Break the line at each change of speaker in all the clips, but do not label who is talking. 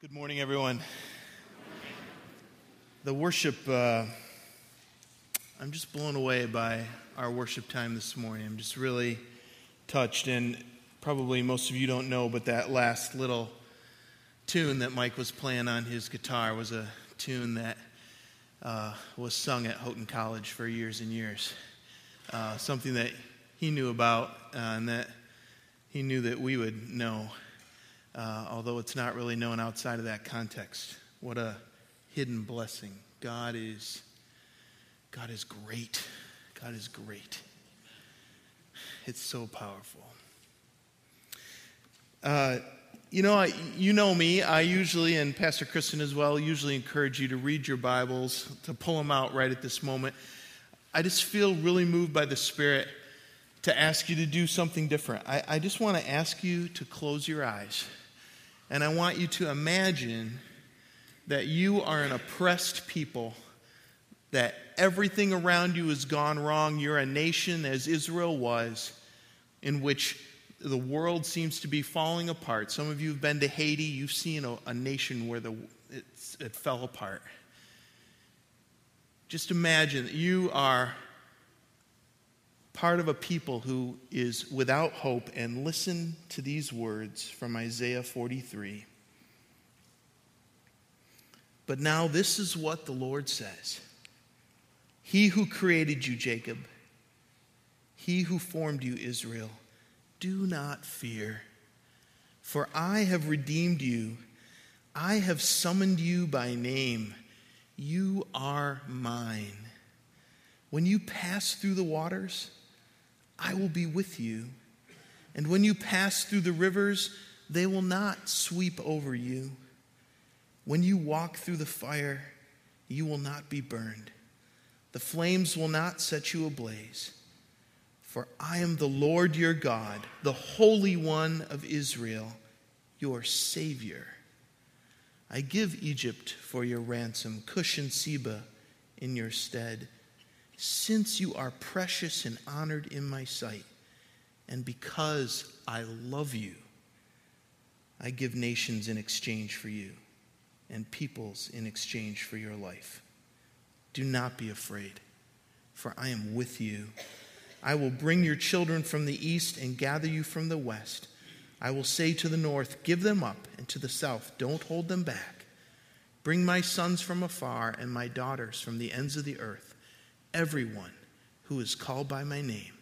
Good morning, everyone. The worship, uh, I'm just blown away by our worship time this morning. I'm just really touched. And probably most of you don't know, but that last little tune that Mike was playing on his guitar was a tune that uh, was sung at Houghton College for years and years. Uh, something that he knew about uh, and that he knew that we would know uh, although it's not really known outside of that context. What a hidden blessing. God is, God is great. God is great. It's so powerful. Uh, you know, I, you know me. I usually, and Pastor Kristen as well, usually encourage you to read your Bibles, to pull them out right at this moment. I just feel really moved by the Spirit to ask you to do something different. I, I just want to ask you to close your eyes. And I want you to imagine that you are an oppressed people, that everything around you has gone wrong. You're a nation, as Israel was, in which the world seems to be falling apart. Some of you have been to Haiti, you've seen a, a nation where the, it fell apart. Just imagine that you are part of a people who is without hope and listen to these words from Isaiah 43. But now this is what the Lord says He who created you, Jacob, he who formed you, Israel, do not fear, for I have redeemed you. I have summoned you by name. You are mine. When you pass through the waters, I will be with you. And when you pass through the rivers, they will not sweep over you. When you walk through the fire, you will not be burned. The flames will not set you ablaze. For I am the Lord your God, the Holy One of Israel, your Savior. I give Egypt for your ransom, Cush and Seba in your stead since you are precious and honored in my sight, and because I love you, I give nations in exchange for you and peoples in exchange for your life. Do not be afraid, for I am with you. I will bring your children from the east and gather you from the west. I will say to the north, Give them up, and to the south, Don't hold them back. Bring my sons from afar and my daughters from the ends of the earth everyone who is called by my name,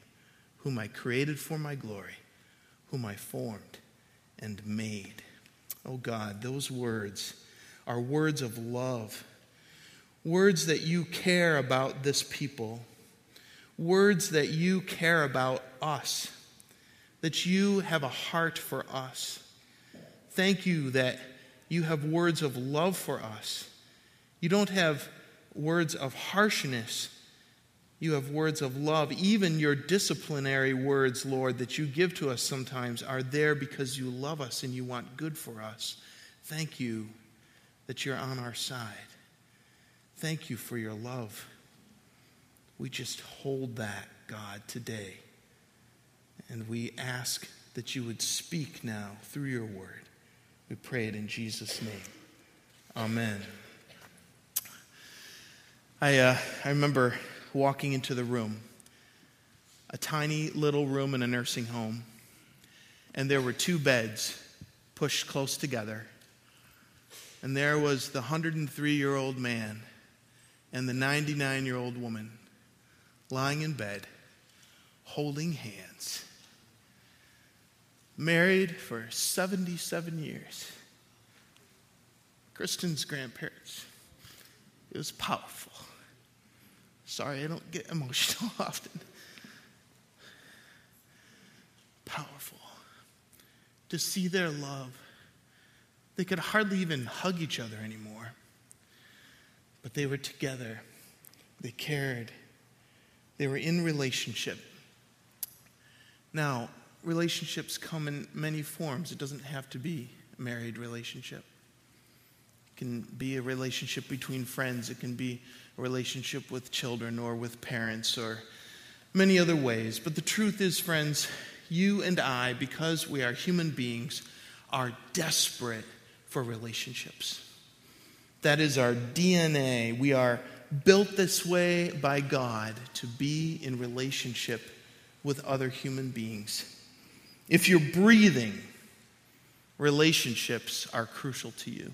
whom I created for my glory, whom I formed and made. Oh God, those words are words of love, words that you care about this people, words that you care about us, that you have a heart for us. Thank you that you have words of love for us. You don't have words of harshness you have words of love. Even your disciplinary words, Lord, that you give to us sometimes are there because you love us and you want good for us. Thank you that you're on our side. Thank you for your love. We just hold that, God, today. And we ask that you would speak now through your word. We pray it in Jesus' name. Amen. I, uh, I remember walking into the room, a tiny little room in a nursing home, and there were two beds pushed close together. And there was the 103 year old man and the 99 year old woman lying in bed, holding hands, married for 77 years. Kristen's grandparents. It was powerful. Sorry, I don't get emotional often. Powerful. To see their love. They could hardly even hug each other anymore. But they were together. They cared. They were in relationship. Now, relationships come in many forms. It doesn't have to be a married relationship. It can be a relationship between friends. It can be a relationship with children or with parents or many other ways. But the truth is, friends, you and I, because we are human beings, are desperate for relationships. That is our DNA. We are built this way by God to be in relationship with other human beings. If you're breathing, relationships are crucial to you.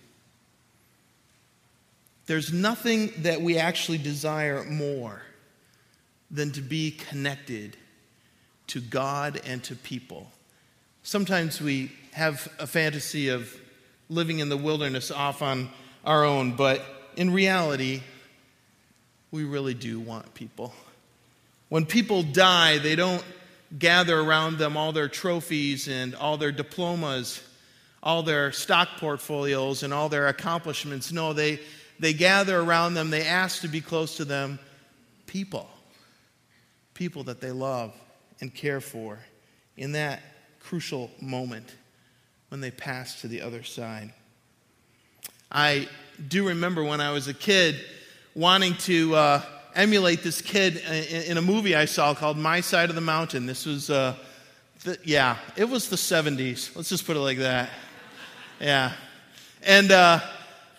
There's nothing that we actually desire more than to be connected to God and to people. Sometimes we have a fantasy of living in the wilderness off on our own, but in reality, we really do want people. When people die, they don't gather around them all their trophies and all their diplomas, all their stock portfolios, and all their accomplishments. No, they, they gather around them, they ask to be close to them people, people that they love and care for in that crucial moment when they pass to the other side. I do remember when I was a kid wanting to uh, emulate this kid in, a movie I saw called My Side of the Mountain. This was, uh, the, yeah, it was the 70s. Let's just put it like that. Yeah. And uh,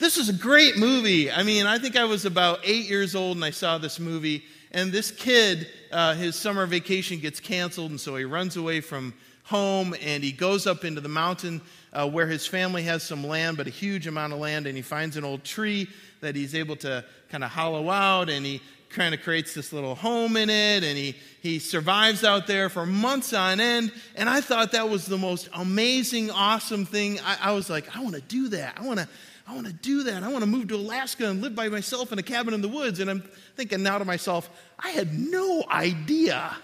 this is a great movie. I mean, I think I was about eight years old and I saw this movie. And this kid, uh, his summer vacation gets canceled, and so he runs away from home and he goes up into the mountain uh, where his family has some land, but a huge amount of land, and he finds an old tree that he's able to kind of hollow out and he kind of creates this little home in it and he, he survives out there for months on end. And I thought that was the most amazing, awesome thing. I, I was like, I want to do that. I want to. I want to do that. I want to move to Alaska and live by myself in a cabin in the woods. And I'm thinking now to myself, I had no idea.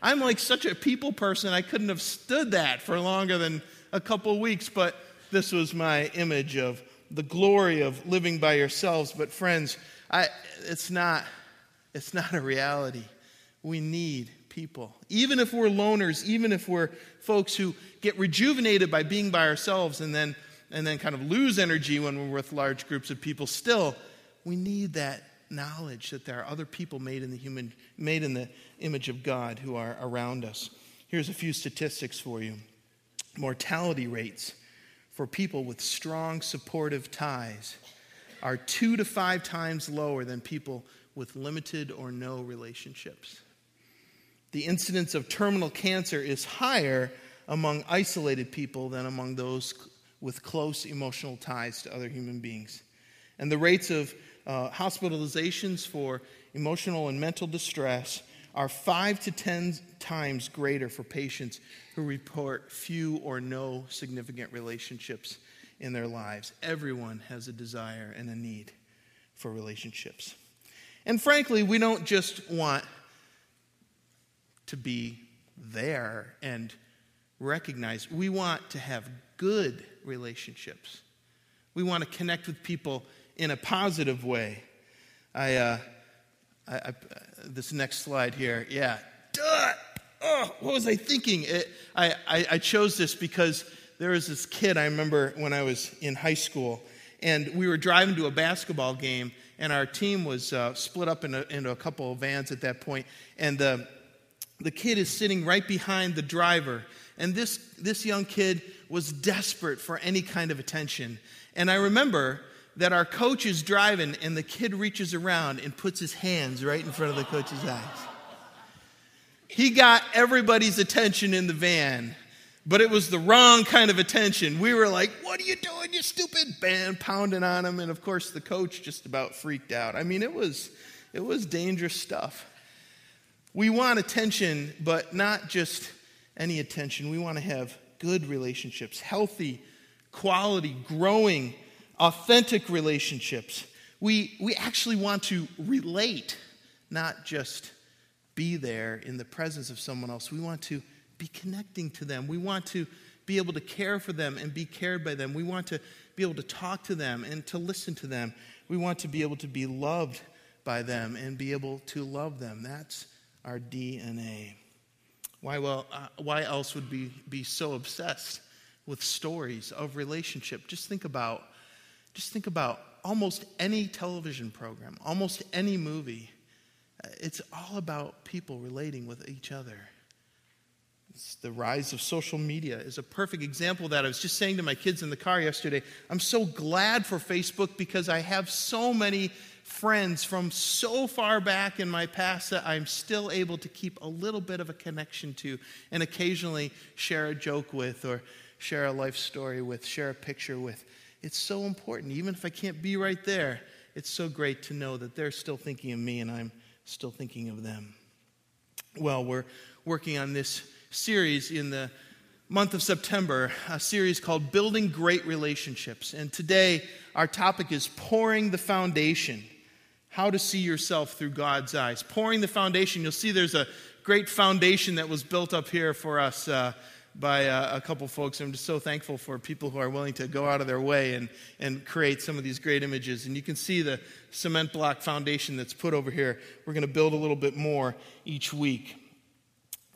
I'm like such a people person, I couldn't have stood that for longer than a couple weeks. But this was my image of the glory of living by yourselves. But friends, I, it's not it's not a reality. We need people. Even if we're loners, even if we're folks who get rejuvenated by being by ourselves and then and then kind of lose energy when we're with large groups of people, still we need that knowledge that there are other people made in the human made in the image of God who are around us. Here's a few statistics for you. Mortality rates for people with strong supportive ties are 2 to 5 times lower than people with limited or no relationships. The incidence of terminal cancer is higher among isolated people than among those with close emotional ties to other human beings. And the rates of uh, hospitalizations for emotional and mental distress are five to ten times greater for patients who report few or no significant relationships in their lives. Everyone has a desire and a need for relationships. And frankly, we don't just want to be there and recognize, we want to have good relationships. We want to connect with people in a positive way. I, uh, I, I this next slide here, yeah. Duh! Oh, what was I thinking? It, I, I, I chose this because there was this kid I remember when I was in high school, and we were driving to a basketball game, and our team was uh, split up into, into, a couple of vans at that point, and the, the kid is sitting right behind the driver. And this, this young kid was desperate for any kind of attention. And I remember that our coach is driving, and the kid reaches around and puts his hands right in front of the coach's eyes. He got everybody's attention in the van but it was the wrong kind of attention. We were like, What are you doing, you stupid? Band pounding on him. And of course, the coach just about freaked out. I mean, it was, it was dangerous stuff. We want attention, but not just any attention. We want to have good relationships, healthy, quality, growing, authentic relationships. We, we actually want to relate, not just be there in the presence of someone else. We want to be connecting to them. We want to be able to care for them and be cared by them. We want to be able to talk to them and to listen to them. We want to be able to be loved by them and be able to love them. That's our DNA. Why, well, uh, why else would we be so obsessed with stories of relationship? Just think about, just think about almost any television program, almost any movie. Uh, it's all about people relating with each other It's the rise of social media is a perfect example of that. I was just saying to my kids in the car yesterday, I'm so glad for Facebook because I have so many friends from so far back in my past that I'm still able to keep a little bit of a connection to and occasionally share a joke with or share a life story with, share a picture with. It's so important. Even if I can't be right there, it's so great to know that they're still thinking of me and I'm still thinking of them. Well, we're working on this series in the month of September, a series called Building Great Relationships. And today, our topic is pouring the foundation how to see yourself through God's eyes. Pouring the foundation, you'll see there's a great foundation that was built up here for us uh, by uh, a couple folks. I'm just so thankful for people who are willing to go out of their way and, and create some of these great images. And you can see the cement block foundation that's put over here. We're going to build a little bit more each week.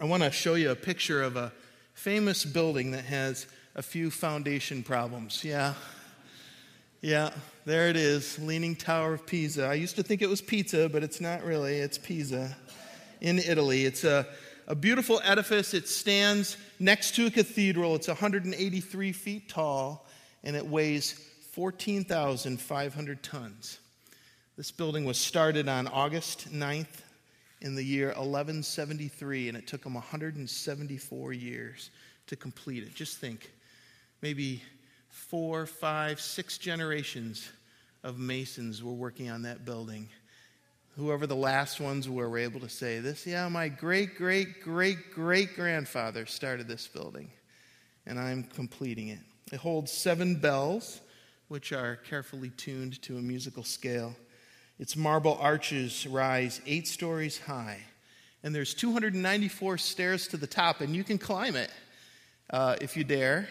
I want to show you a picture of a famous building that has a few foundation problems. Yeah. Yeah, there it is, Leaning Tower of Pisa. I used to think it was pizza, but it's not really. It's Pisa in Italy. It's a, a beautiful edifice. It stands next to a cathedral. It's 183 feet tall, and it weighs 14,500 tons. This building was started on August 9th, in the year 1173, and it took them 174 years to complete it. Just think maybe four, five, six generations of Masons were working on that building. Whoever the last ones were were able to say, This, yeah, my great, great, great, great grandfather started this building, and I'm completing it. It holds seven bells, which are carefully tuned to a musical scale. Its marble arches rise eight stories high, and there's 294 stairs to the top, and you can climb it uh, if you dare.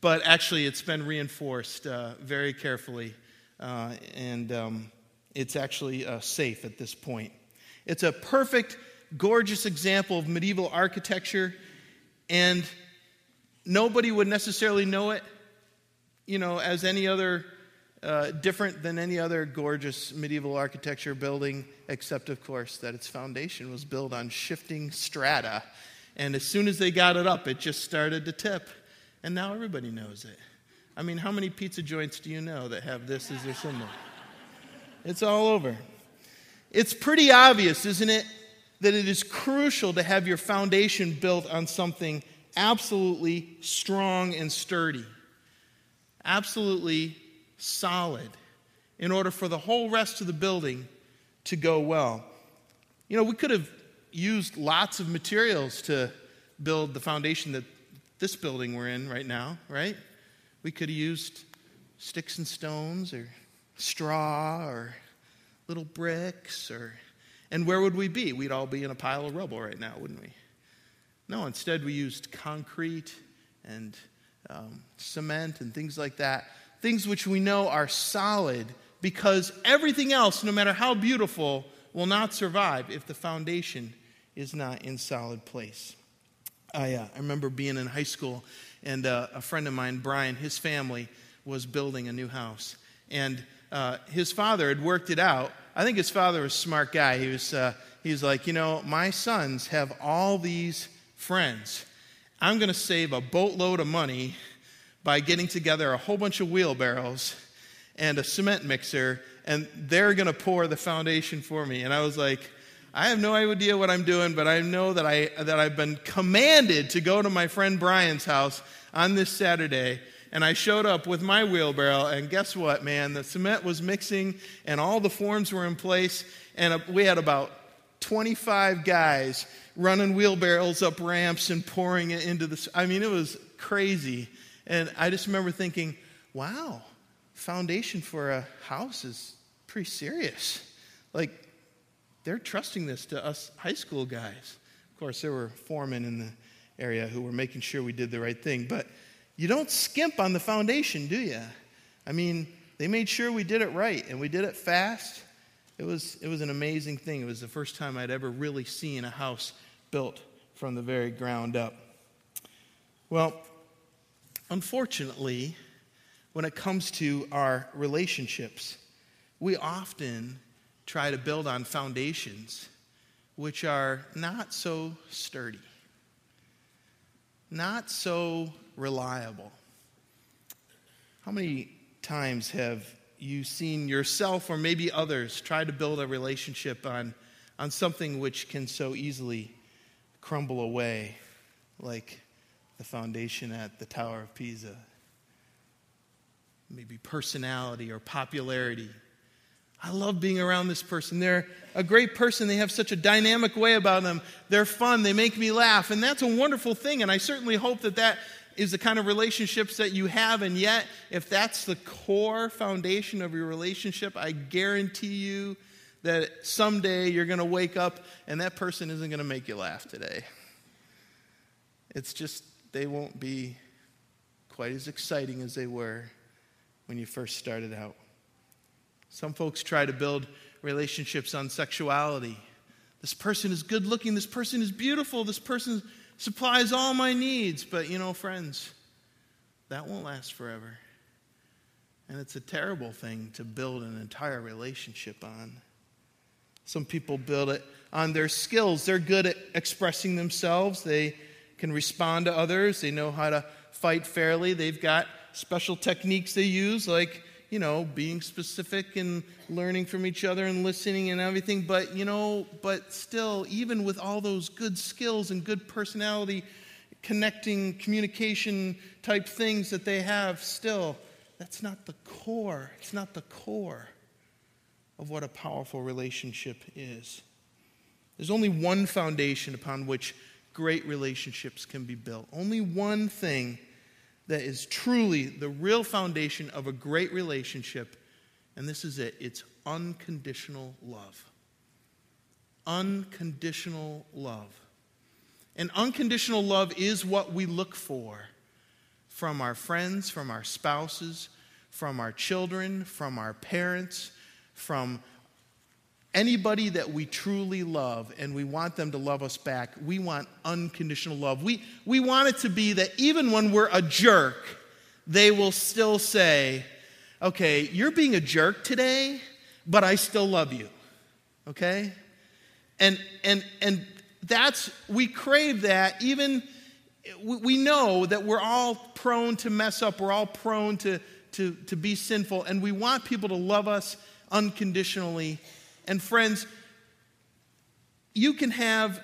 But actually, it's been reinforced uh, very carefully, uh, and um, it's actually uh, safe at this point. It's a perfect, gorgeous example of medieval architecture, and nobody would necessarily know it, you know, as any other uh, different than any other gorgeous medieval architecture building, except, of course, that its foundation was built on shifting strata. And as soon as they got it up, it just started to tip. And now everybody knows it. I mean, how many pizza joints do you know that have this as their symbol? It's all over. It's pretty obvious, isn't it, that it is crucial to have your foundation built on something absolutely strong and sturdy. Absolutely solid in order for the whole rest of the building to go well. You know, we could have used lots of materials to build the foundation that this building we're in right now, right? We could have used sticks and stones or straw or little bricks or and where would we be? We'd all be in a pile of rubble right now, wouldn't we? No, instead we used concrete and um, cement and things like that things which we know are solid, because everything else, no matter how beautiful, will not survive if the foundation is not in solid place. I, uh, I remember being in high school, and uh, a friend of mine, Brian, his family was building a new house. And uh, his father had worked it out. I think his father was a smart guy. He was, uh, he was like, you know, my sons have all these friends. I'm going to save a boatload of money by getting together a whole bunch of wheelbarrows and a cement mixer, and they're going to pour the foundation for me. And I was like, I have no idea what I'm doing, but I know that, I, that I've been commanded to go to my friend Brian's house on this Saturday. And I showed up with my wheelbarrow, and guess what, man? The cement was mixing, and all the forms were in place, and uh, we had about 25 guys running wheelbarrows up ramps and pouring it into the. I mean, it was crazy. And I just remember thinking, wow, foundation for a house is pretty serious. Like, they're trusting this to us high school guys. Of course, there were foremen in the area who were making sure we did the right thing, but you don't skimp on the foundation, do you? I mean, they made sure we did it right and we did it fast. It was, it was an amazing thing. It was the first time I'd ever really seen a house built from the very ground up. Well, Unfortunately, when it comes to our relationships, we often try to build on foundations which are not so sturdy. not so reliable. How many times have you seen yourself or maybe others try to build a relationship on, on something which can so easily crumble away, like the foundation at the Tower of Pisa? Maybe personality or popularity. I love being around this person. They're a great person. They have such a dynamic way about them. They're fun. They make me laugh. And that's a wonderful thing. And I certainly hope that that is the kind of relationships that you have. And yet, if that's the core foundation of your relationship, I guarantee you that someday you're going to wake up and that person isn't going to make you laugh today. It's just, they won't be quite as exciting as they were when you first started out. Some folks try to build relationships on sexuality. This person is good looking. This person is beautiful. This person supplies all my needs. But, you know, friends, that won't last forever. And it's a terrible thing to build an entire relationship on. Some people build it on their skills. They're good at expressing themselves, they can respond to others, they know how to fight fairly. They've got special techniques they use, like you know, being specific and learning from each other and listening and everything. But, you know, but still, even with all those good skills and good personality, connecting, communication type things that they have, still, that's not the core. It's not the core of what a powerful relationship is. There's only one foundation upon which great relationships can be built. Only one thing that is truly the real foundation of a great relationship. And this is it it's unconditional love. Unconditional love. And unconditional love is what we look for from our friends, from our spouses, from our children, from our parents, from anybody that we truly love and we want them to love us back, we want unconditional love. We, we want it to be that even when we're a jerk, they will still say, okay, you're being a jerk today, but I still love you. Okay? And, and, and that's, we crave that even, we know that we're all prone to mess up, we're all prone to, to, to be sinful, and we want people to love us unconditionally and friends, you can have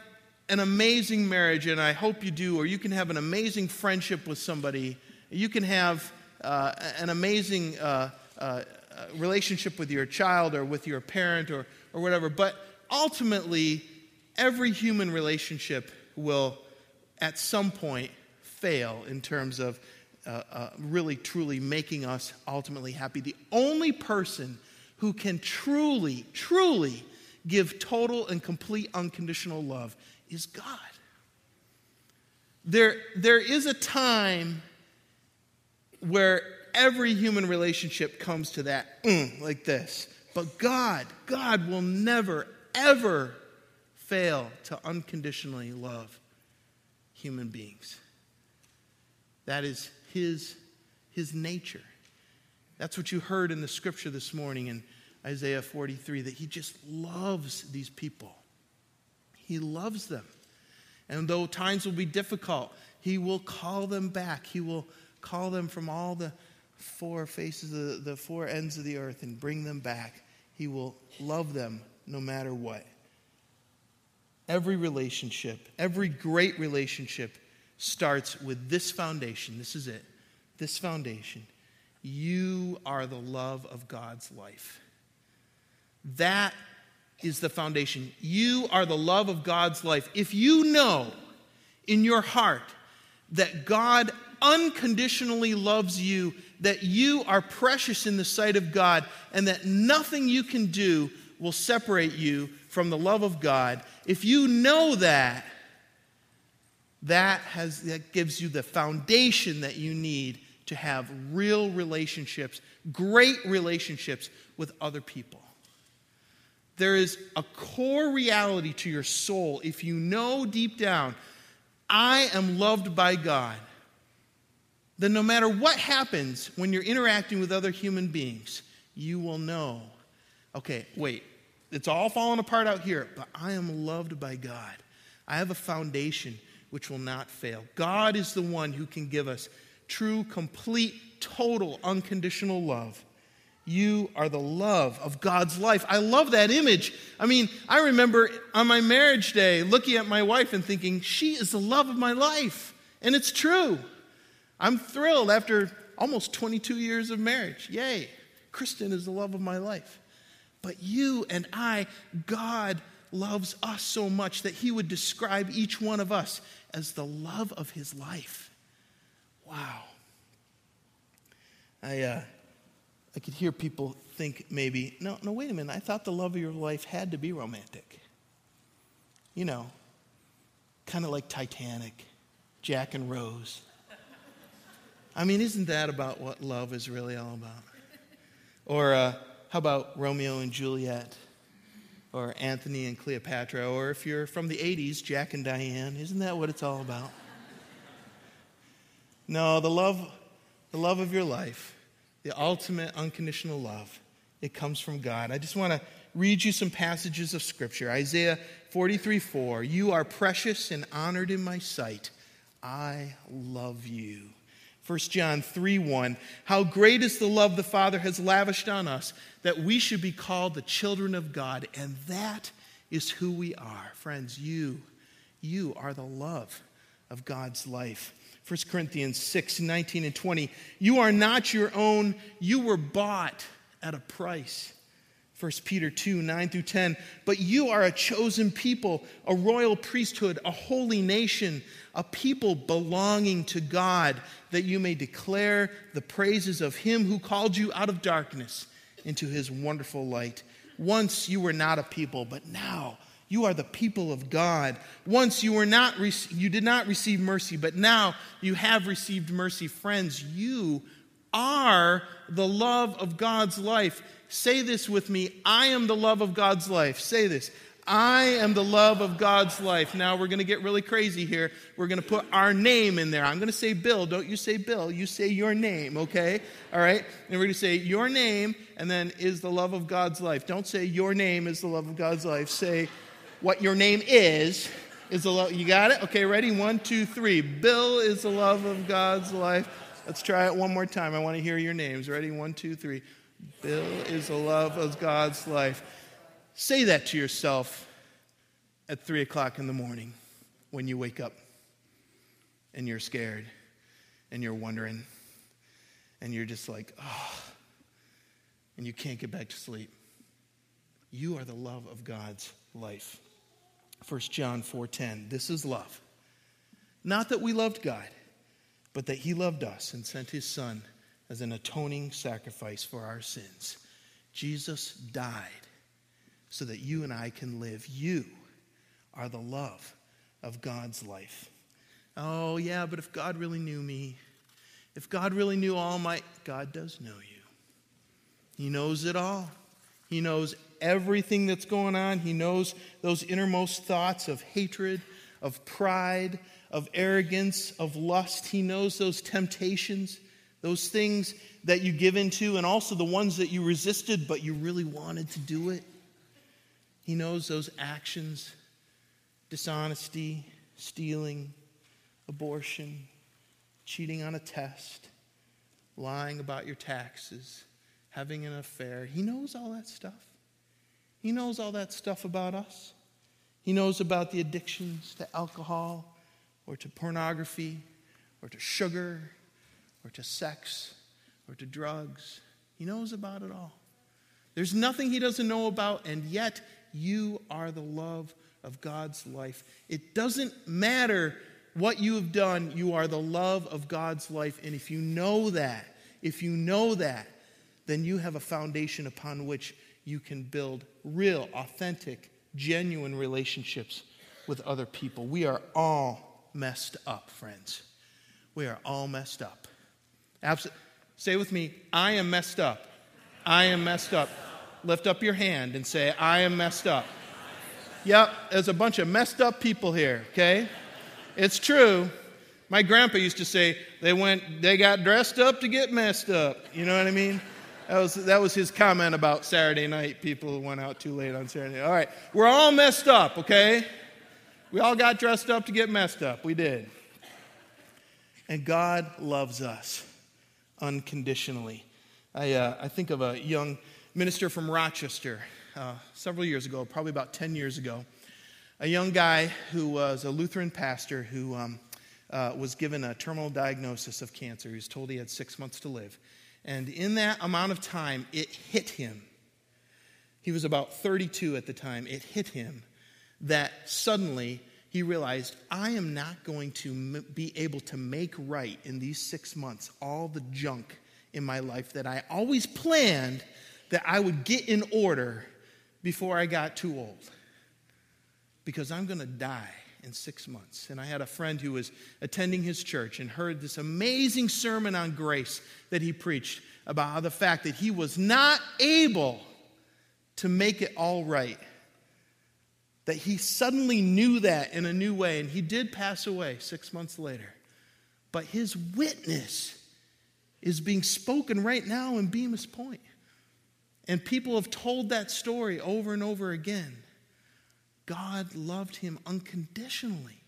an amazing marriage, and I hope you do, or you can have an amazing friendship with somebody. You can have uh, an amazing uh, uh, relationship with your child or with your parent or, or whatever. But ultimately, every human relationship will, at some point, fail in terms of uh, uh, really, truly making us ultimately happy. The only person who can truly, truly give total and complete unconditional love is God. There, there is a time where every human relationship comes to that, mm, like this. But God, God will never, ever fail to unconditionally love human beings. That is his, his nature. That's what you heard in the scripture this morning in Isaiah 43 that he just loves these people. He loves them. And though times will be difficult, he will call them back. He will call them from all the four faces, of the, the four ends of the earth, and bring them back. He will love them no matter what. Every relationship, every great relationship starts with this foundation. This is it. This foundation. You are the love of God's life. That is the foundation. You are the love of God's life. If you know in your heart that God unconditionally loves you, that you are precious in the sight of God, and that nothing you can do will separate you from the love of God, if you know that, that, has, that gives you the foundation that you need to have real relationships, great relationships with other people. There is a core reality to your soul if you know deep down, I am loved by God. Then, no matter what happens when you're interacting with other human beings, you will know okay, wait, it's all falling apart out here, but I am loved by God. I have a foundation which will not fail. God is the one who can give us true, complete, total, unconditional love. You are the love of God's life. I love that image. I mean, I remember on my marriage day looking at my wife and thinking, she is the love of my life. And it's true. I'm thrilled after almost 22 years of marriage. Yay. Kristen is the love of my life. But you and I, God loves us so much that he would describe each one of us as the love of his life. Wow. I, uh, I could hear people think maybe, no, no, wait a minute. I thought the love of your life had to be romantic. You know, kind of like Titanic, Jack and Rose. I mean, isn't that about what love is really all about? Or uh, how about Romeo and Juliet? Or Antony and Cleopatra? Or if you're from the 80s, Jack and Diane? Isn't that what it's all about? No, the love, the love of your life the ultimate unconditional love. It comes from God. I just want to read you some passages of Scripture. Isaiah 43 4. You are precious and honored in my sight. I love you. 1 John 3 1. How great is the love the Father has lavished on us that we should be called the children of God. And that is who we are. Friends, you, you are the love of God's life. 1 Corinthians 6 19 and 20. You are not your own, you were bought at a price. 1 Peter 2 9 through 10. But you are a chosen people, a royal priesthood, a holy nation, a people belonging to God, that you may declare the praises of him who called you out of darkness into his wonderful light. Once you were not a people, but now you are the people of God. Once you were not you did not receive mercy, but now you have received mercy. Friends, you are the love of God's life. Say this with me. I am the love of God's life. Say this. I am the love of God's life. Now we're going to get really crazy here. We're going to put our name in there. I'm going to say Bill. Don't you say Bill. You say your name, okay? All right? And we're going to say your name and then is the love of God's life. Don't say your name is the love of God's life. Say what your name is is the love. You got it? Okay, ready? One, two, three. Bill is the love of God's life. Let's try it one more time. I want to hear your names. Ready? One, two, three. Bill is the love of God's life. Say that to yourself at three o'clock in the morning when you wake up and you're scared and you're wondering and you're just like, oh, and you can't get back to sleep. You are the love of God's life. 1 John 4:10. This is love. Not that we loved God, but that he loved us and sent his son as an atoning sacrifice for our sins. Jesus died so that you and I can live. You are the love of God's life. Oh, yeah, but if God really knew me, if God really knew all my God does know you. He knows it all. He knows everything that's going on. He knows those innermost thoughts of hatred, of pride, of arrogance, of lust. He knows those temptations, those things that you give into, and also the ones that you resisted, but you really wanted to do it. He knows those actions dishonesty, stealing, abortion, cheating on a test, lying about your taxes having an affair. He knows all that stuff. He knows all that stuff about us. He knows about the addictions to alcohol or to pornography or to sugar or to sex or to drugs. He knows about it all. There's nothing he doesn't know about, and yet you are the love of God's life. It doesn't matter what you have done, you are the love of God's life. And if you know that, if you know that, then you have a foundation upon which you can build real, authentic, genuine relationships with other people. We are all messed up, friends. We are all messed up. Abs- say with me, I am messed up. I am messed up. Lift up your hand and say, I am messed up. Yep, there's a bunch of messed up people here, okay? It's true. My grandpa used to say they went they got dressed up to get messed up. You know what I mean? That was, that was his comment about Saturday night, people who went out too late on Saturday. All right, we're all messed up, okay? We all got dressed up to get messed up. We did. And God loves us unconditionally. I, uh, I think of a young minister from Rochester uh, several years ago, probably about 10 years ago. A young guy who was a Lutheran pastor who um, uh, was given a terminal diagnosis of cancer. He was told he had six months to live. And in that amount of time, it hit him. He was about 32 at the time. It hit him that suddenly he realized, I am not going to m- be able to make right in these six months all the junk in my life that I always planned that I would get in order before I got too old. Because I'm going to die in six months. And I had a friend who was attending his church and heard this amazing sermon on grace that he preached about the fact that he was not able to make it all right. That he suddenly knew that in a new way, and he did pass away six months later. But his witness is being spoken right now in Bemus Point. And people have told that story over and over again. God loved him unconditionally,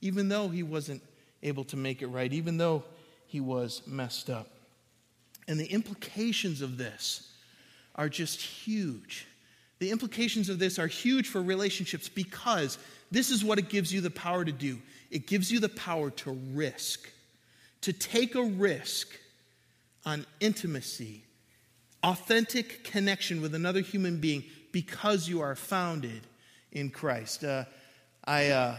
even though he wasn't able to make it right, even though he was messed up. And the implications of this are just huge. The implications of this are huge for relationships because this is what it gives you the power to do. It gives you the power to risk, to take a risk on intimacy, authentic connection with another human being because you are founded in Christ. Uh, I, uh,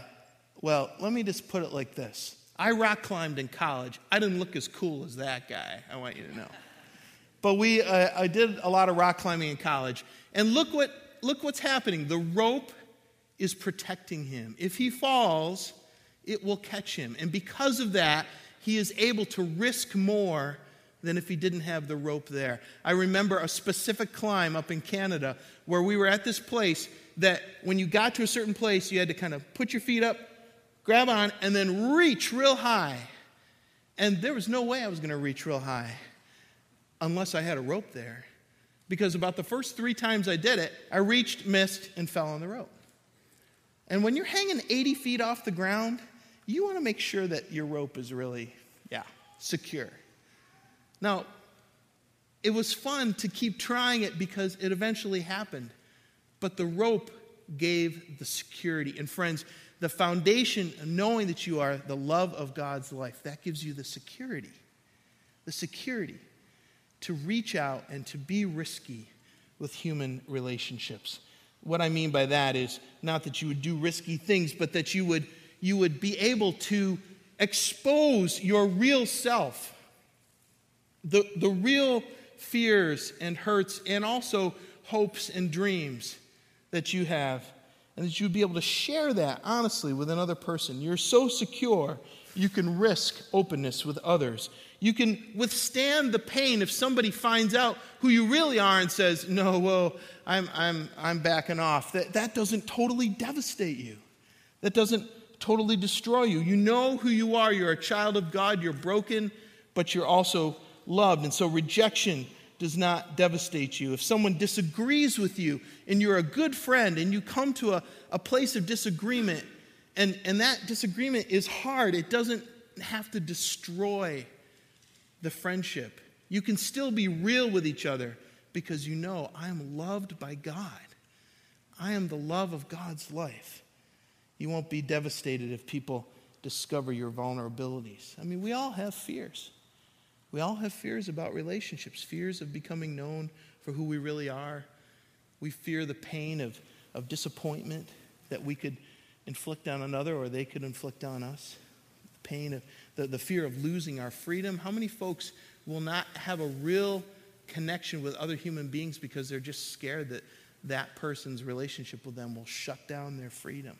well, let me just put it like this I rock climbed in college. I didn't look as cool as that guy, I want you to know. But we, uh, I did a lot of rock climbing in college. And look, what, look what's happening. The rope is protecting him. If he falls, it will catch him. And because of that, he is able to risk more than if he didn't have the rope there. I remember a specific climb up in Canada where we were at this place that when you got to a certain place, you had to kind of put your feet up, grab on, and then reach real high. And there was no way I was going to reach real high unless I had a rope there. Because about the first three times I did it, I reached, missed, and fell on the rope. And when you're hanging 80 feet off the ground, you want to make sure that your rope is really, yeah, secure. Now, it was fun to keep trying it because it eventually happened. But the rope gave the security. And friends, the foundation, of knowing that you are the love of God's life, that gives you the security. The security to reach out and to be risky with human relationships. What I mean by that is not that you would do risky things, but that you would, you would be able to expose your real self, the, the real fears and hurts, and also hopes and dreams that you have, and that you'd be able to share that honestly with another person. You're so secure, you can risk openness with others. You can withstand the pain if somebody finds out who you really are and says, No, well, I'm, I'm, I'm backing off. That, that doesn't totally devastate you. That doesn't totally destroy you. You know who you are. You're a child of God. You're broken, but you're also loved. And so rejection does not devastate you. If someone disagrees with you and you're a good friend and you come to a, a place of disagreement and, and that disagreement is hard, it doesn't have to destroy the friendship. You can still be real with each other because you know I am loved by God. I am the love of God's life. You won't be devastated if people discover your vulnerabilities. I mean, we all have fears. We all have fears about relationships, fears of becoming known for who we really are. We fear the pain of, of disappointment that we could inflict on another or they could inflict on us. The pain of the, the fear of losing our freedom. How many folks will not have a real connection with other human beings because they're just scared that that person's relationship with them will shut down their freedom?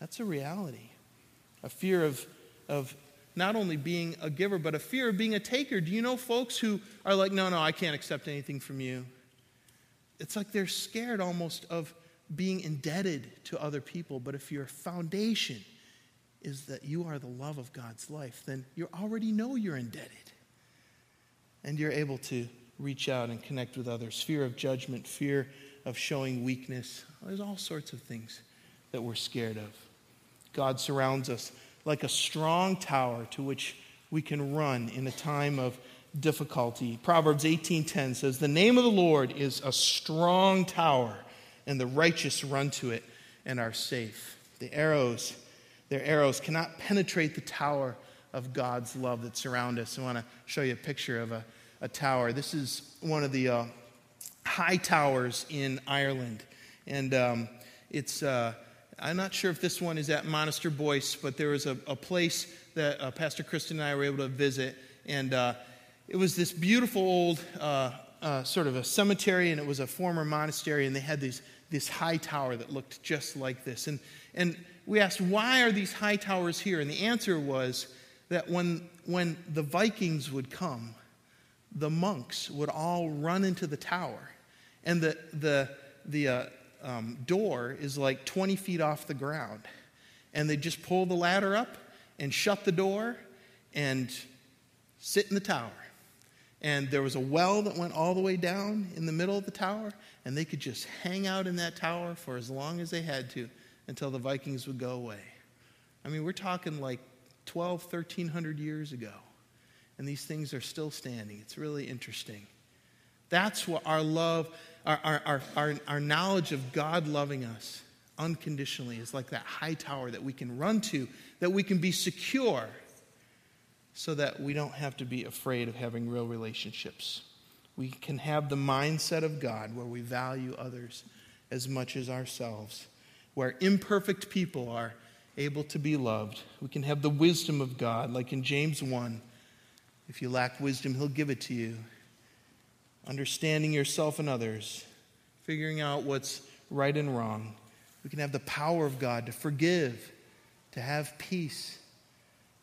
That's a reality. A fear of, of not only being a giver, but a fear of being a taker. Do you know folks who are like, no, no, I can't accept anything from you? It's like they're scared almost of being indebted to other people. But if your foundation is that you are the love of God's life, then you already know you're indebted. And you're able to reach out and connect with others. Fear of judgment, fear of showing weakness. There's all sorts of things that we're scared of. God surrounds us like a strong tower to which we can run in a time of difficulty. Proverbs 18:10 says, "The name of the Lord is a strong tower, and the righteous run to it and are safe." The arrows, their arrows cannot penetrate the tower of God's love that surround us. I want to show you a picture of a, a tower. This is one of the uh, high towers in Ireland, and um, it's. Uh, I'm not sure if this one is at Monasterboice, but there was a, a place that uh, Pastor Kristen and I were able to visit, and uh, it was this beautiful old uh, uh, sort of a cemetery, and it was a former monastery, and they had these, this high tower that looked just like this. And, and we asked, why are these high towers here? And the answer was that when, when the Vikings would come, the monks would all run into the tower, and the, the, the uh, um, door is like 20 feet off the ground. And they just pull the ladder up and shut the door and sit in the tower. And there was a well that went all the way down in the middle of the tower, and they could just hang out in that tower for as long as they had to until the Vikings would go away. I mean, we're talking like 12, 1300 years ago, and these things are still standing. It's really interesting. That's what our love, our, our, our, our, knowledge of God loving us unconditionally is like that high tower that we can run to, that we can be secure, so that we don't have to be afraid of having real relationships. We can have the mindset of God where we value others as much as ourselves, where imperfect people are able to be loved. We can have the wisdom of God, like in James 1. If you lack wisdom, He'll give it to you understanding yourself and others, figuring out what's right and wrong. We can have the power of God to forgive, to have peace,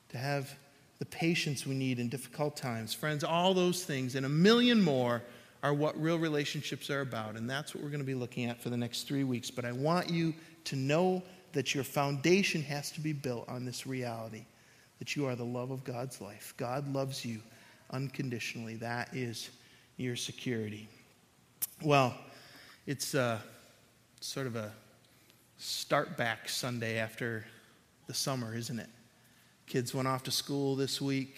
to have the patience we need in difficult times. Friends, all those things and a million more are what real relationships are about. And that's what we're going to be looking at for the next three weeks. But I want you to know that your foundation has to be built on this reality that you are the love of God's life. God loves you unconditionally. That is your security. Well, it's uh, sort of a start back Sunday after the summer, isn't it? Kids went off to school this week.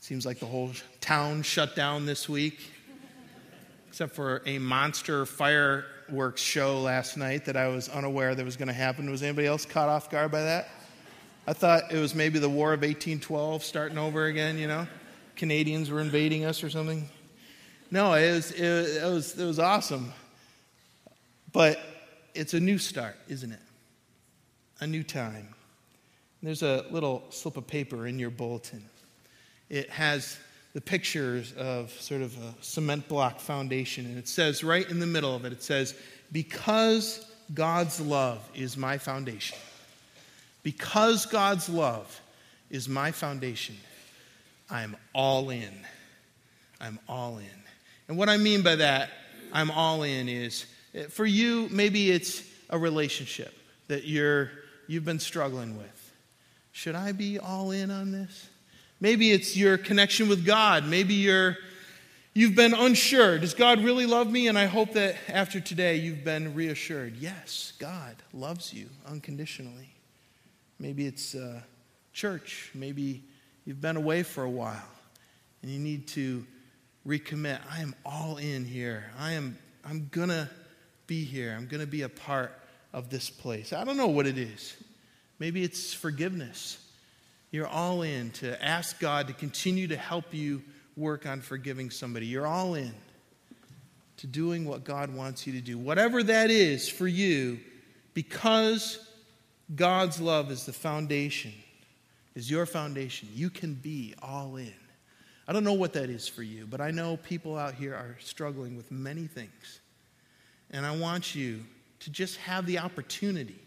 Seems like the whole town shut down this week, except for a monster fireworks show last night that I was unaware that was going to happen. Was anybody else caught off guard by that? I thought it was maybe the War of 1812 starting over again, you know? Canadians were invading us or something. No, it was, it, was, it was awesome. But it's a new start, isn't it? A new time. There's a little slip of paper in your bulletin. It has the pictures of sort of a cement block foundation, and it says right in the middle of it, it says, Because God's love is my foundation. Because God's love is my foundation, I'm all in. I'm all in. And what I mean by that, I'm all in, is for you, maybe it's a relationship that you're, you've been struggling with. Should I be all in on this? Maybe it's your connection with God. Maybe you're, you've been unsure. Does God really love me? And I hope that after today you've been reassured. Yes, God loves you unconditionally. Maybe it's uh, church. Maybe you've been away for a while and you need to recommit. I am all in here. I am I'm going to be here. I'm going to be a part of this place. I don't know what it is. Maybe it's forgiveness. You're all in to ask God to continue to help you work on forgiving somebody. You're all in to doing what God wants you to do. Whatever that is for you, because God's love is the foundation, is your foundation, you can be all in. I don't know what that is for you, but I know people out here are struggling with many things. And I want you to just have the opportunity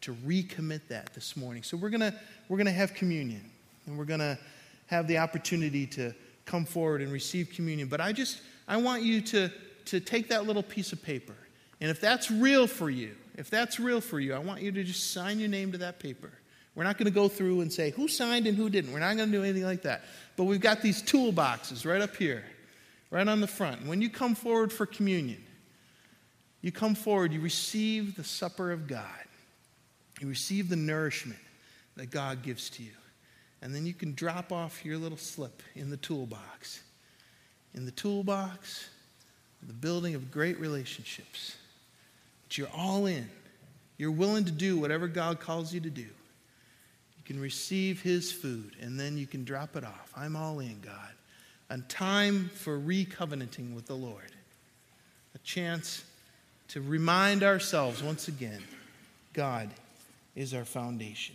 to recommit that this morning. So we're going to we're going to have communion and we're going to have the opportunity to come forward and receive communion. But I just I want you to to take that little piece of paper. And if that's real for you, if that's real for you, I want you to just sign your name to that paper. We're not going to go through and say who signed and who didn't. We're not going to do anything like that. But we've got these toolboxes right up here, right on the front. When you come forward for communion, you come forward, you receive the supper of God. You receive the nourishment that God gives to you. And then you can drop off your little slip in the toolbox. In the toolbox, the building of great relationships. But you're all in. You're willing to do whatever God calls you to do. Can receive His food and then you can drop it off. I'm all in, God. A time for recovenanting with the Lord. A chance to remind ourselves once again God is our foundation.